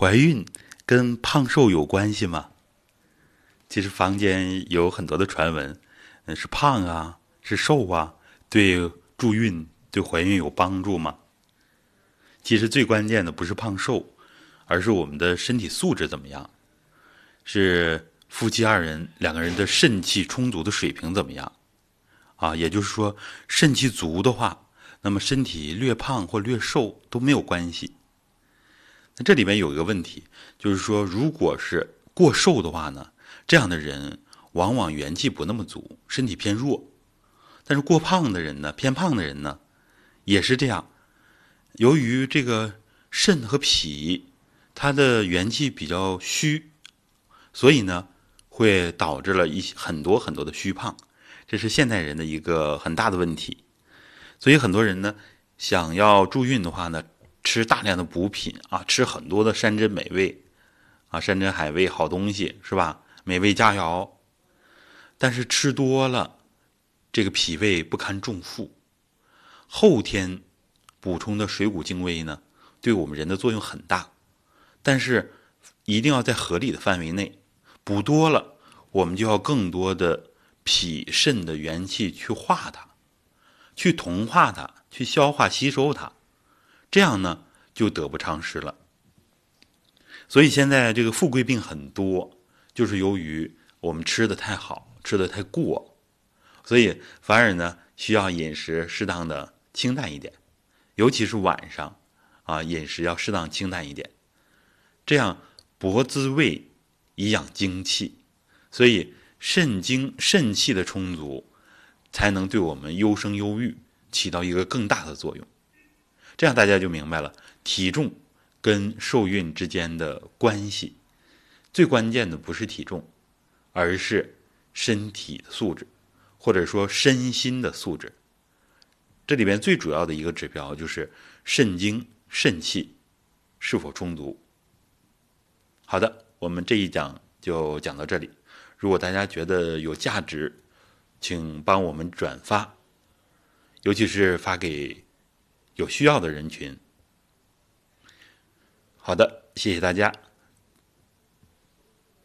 怀孕跟胖瘦有关系吗？其实坊间有很多的传闻，嗯，是胖啊，是瘦啊，对助孕、对怀孕有帮助吗？其实最关键的不是胖瘦，而是我们的身体素质怎么样，是夫妻二人两个人的肾气充足的水平怎么样，啊，也就是说，肾气足的话，那么身体略胖或略瘦都没有关系。那这里面有一个问题，就是说，如果是过瘦的话呢，这样的人往往元气不那么足，身体偏弱；但是过胖的人呢，偏胖的人呢，也是这样。由于这个肾和脾，它的元气比较虚，所以呢，会导致了一些很多很多的虚胖，这是现代人的一个很大的问题。所以很多人呢，想要助孕的话呢。吃大量的补品啊，吃很多的山珍美味，啊，山珍海味好东西是吧？美味佳肴，但是吃多了，这个脾胃不堪重负。后天补充的水谷精微呢，对我们人的作用很大，但是一定要在合理的范围内。补多了，我们就要更多的脾肾的元气去化它，去同化它，去消化吸收它。这样呢，就得不偿失了。所以现在这个富贵病很多，就是由于我们吃的太好，吃的太过，所以反而呢需要饮食适当的清淡一点，尤其是晚上啊，饮食要适当清淡一点，这样博滋味，以养精气。所以肾精肾气的充足，才能对我们优生优育起到一个更大的作用。这样大家就明白了体重跟受孕之间的关系。最关键的不是体重，而是身体的素质，或者说身心的素质。这里边最主要的一个指标就是肾精、肾气是否充足。好的，我们这一讲就讲到这里。如果大家觉得有价值，请帮我们转发，尤其是发给。有需要的人群。好的，谢谢大家。